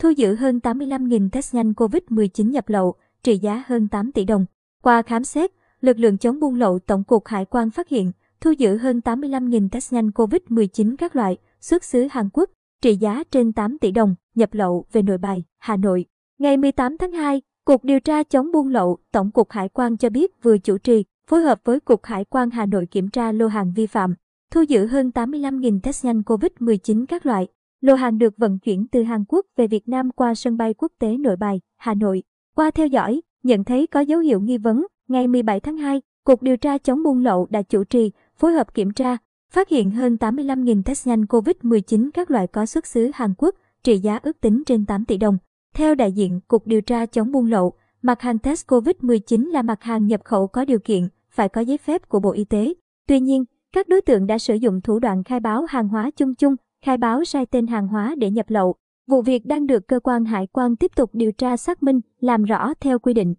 thu giữ hơn 85.000 test nhanh COVID-19 nhập lậu, trị giá hơn 8 tỷ đồng. Qua khám xét, lực lượng chống buôn lậu Tổng cục Hải quan phát hiện, thu giữ hơn 85.000 test nhanh COVID-19 các loại, xuất xứ Hàn Quốc, trị giá trên 8 tỷ đồng, nhập lậu về nội bài, Hà Nội. Ngày 18 tháng 2, Cục điều tra chống buôn lậu, Tổng cục Hải quan cho biết vừa chủ trì, phối hợp với Cục Hải quan Hà Nội kiểm tra lô hàng vi phạm, thu giữ hơn 85.000 test nhanh COVID-19 các loại. Lô hàng được vận chuyển từ Hàn Quốc về Việt Nam qua sân bay quốc tế Nội Bài, Hà Nội. Qua theo dõi, nhận thấy có dấu hiệu nghi vấn, ngày 17 tháng 2, Cục điều tra chống buôn lậu đã chủ trì, phối hợp kiểm tra, phát hiện hơn 85.000 test nhanh COVID-19 các loại có xuất xứ Hàn Quốc, trị giá ước tính trên 8 tỷ đồng. Theo đại diện Cục điều tra chống buôn lậu, mặt hàng test COVID-19 là mặt hàng nhập khẩu có điều kiện, phải có giấy phép của Bộ Y tế. Tuy nhiên, các đối tượng đã sử dụng thủ đoạn khai báo hàng hóa chung chung, khai báo sai tên hàng hóa để nhập lậu. Vụ việc đang được cơ quan hải quan tiếp tục điều tra xác minh, làm rõ theo quy định.